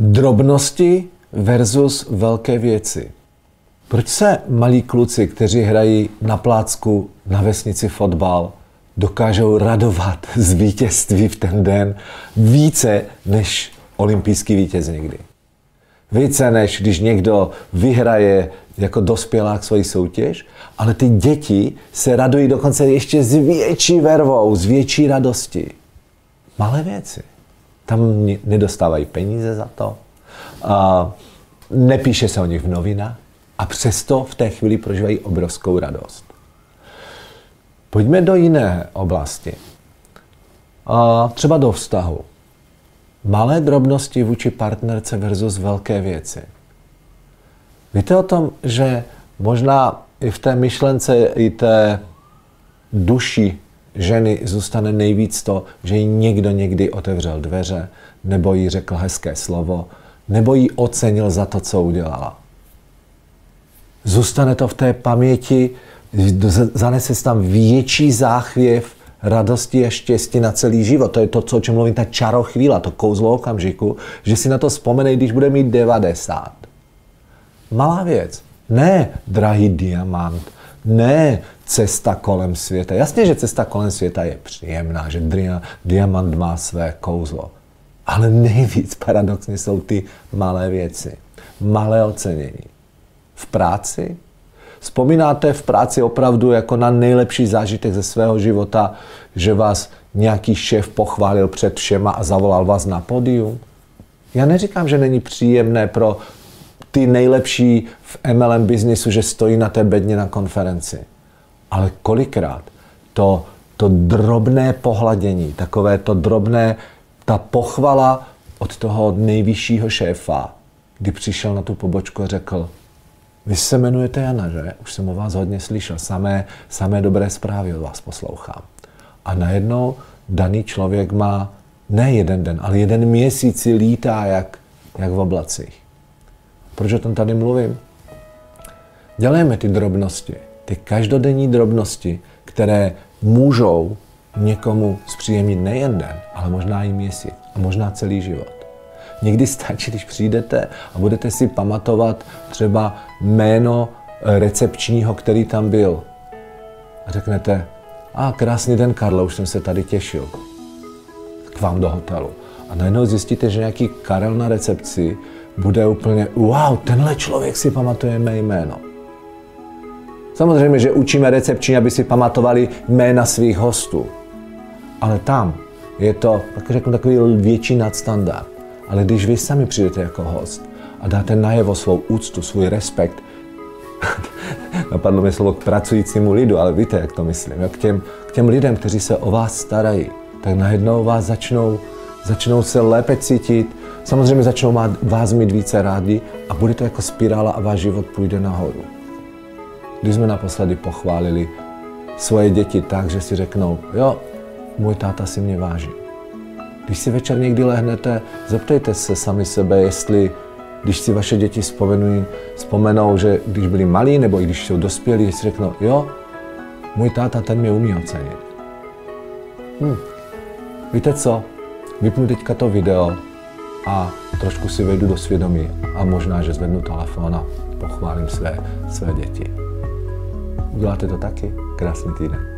Drobnosti versus velké věci. Proč se malí kluci, kteří hrají na plácku na vesnici fotbal, dokážou radovat z vítězství v ten den více než olympijský vítěz někdy? Více než když někdo vyhraje jako dospělák svoji soutěž, ale ty děti se radují dokonce ještě s větší vervou, s větší radostí. Malé věci. Tam nedostávají peníze za to. A nepíše se o nich v novinách. A přesto v té chvíli prožívají obrovskou radost. Pojďme do jiné oblasti. A třeba do vztahu. Malé drobnosti vůči partnerce versus velké věci. Víte o tom, že možná i v té myšlence, i té duši ženy zůstane nejvíc to, že jí někdo někdy otevřel dveře, nebo jí řekl hezké slovo, nebo jí ocenil za to, co udělala. Zůstane to v té paměti, zanese se tam větší záchvěv radosti a štěstí na celý život. To je to, co, o čem mluvím, ta čarochvíla, to kouzlo okamžiku, že si na to vzpomene, když bude mít 90. Malá věc. Ne drahý diamant, ne cesta kolem světa. Jasně, že cesta kolem světa je příjemná, že diamant má své kouzlo. Ale nejvíc paradoxně jsou ty malé věci. Malé ocenění. V práci? Vzpomínáte v práci opravdu jako na nejlepší zážitek ze svého života, že vás nějaký šéf pochválil před všema a zavolal vás na pódium? Já neříkám, že není příjemné pro ty nejlepší v MLM biznisu, že stojí na té bedně na konferenci. Ale kolikrát to, to drobné pohladění, takové to drobné, ta pochvala od toho nejvyššího šéfa, kdy přišel na tu pobočku a řekl, vy se jmenujete Jana, že? Už jsem o vás hodně slyšel, samé, samé dobré zprávy od vás poslouchám. A najednou daný člověk má ne jeden den, ale jeden měsíc si lítá jak, jak v oblacích. Proč o tom tady mluvím? Dělejme ty drobnosti, ty každodenní drobnosti, které můžou někomu zpříjemnit nejen den, ale možná i měsíc a možná celý život. Někdy stačí, když přijdete a budete si pamatovat třeba jméno eh, recepčního, který tam byl. A řeknete, a krásný den, Karlo, už jsem se tady těšil k vám do hotelu. A najednou zjistíte, že nějaký Karel na recepci bude úplně, wow, tenhle člověk si pamatuje mé jméno. Samozřejmě, že učíme recepční, aby si pamatovali jména svých hostů. Ale tam je to, tak řeknu, takový větší nadstandard. Ale když vy sami přijdete jako host a dáte najevo svou úctu, svůj respekt, napadlo mi slovo k pracujícímu lidu, ale víte, jak to myslím, k těm, k těm lidem, kteří se o vás starají, tak najednou vás začnou, začnou se lépe cítit, samozřejmě začnou mát, vás mít více rádi a bude to jako spirála a váš život půjde nahoru. Když jsme naposledy pochválili svoje děti tak, že si řeknou, jo, můj táta si mě váží. Když si večer někdy lehnete, zeptejte se sami sebe, jestli když si vaše děti vzpomenují, vzpomenou, že když byli malí nebo i když jsou dospělí, jestli řeknou, jo, můj táta ten mě umí ocenit. Hm. Víte co? Vypnu teďka to video a trošku si vejdu do svědomí a možná, že zvednu telefon a pochválím své, své děti. Uděláte to taky? Krásný týden.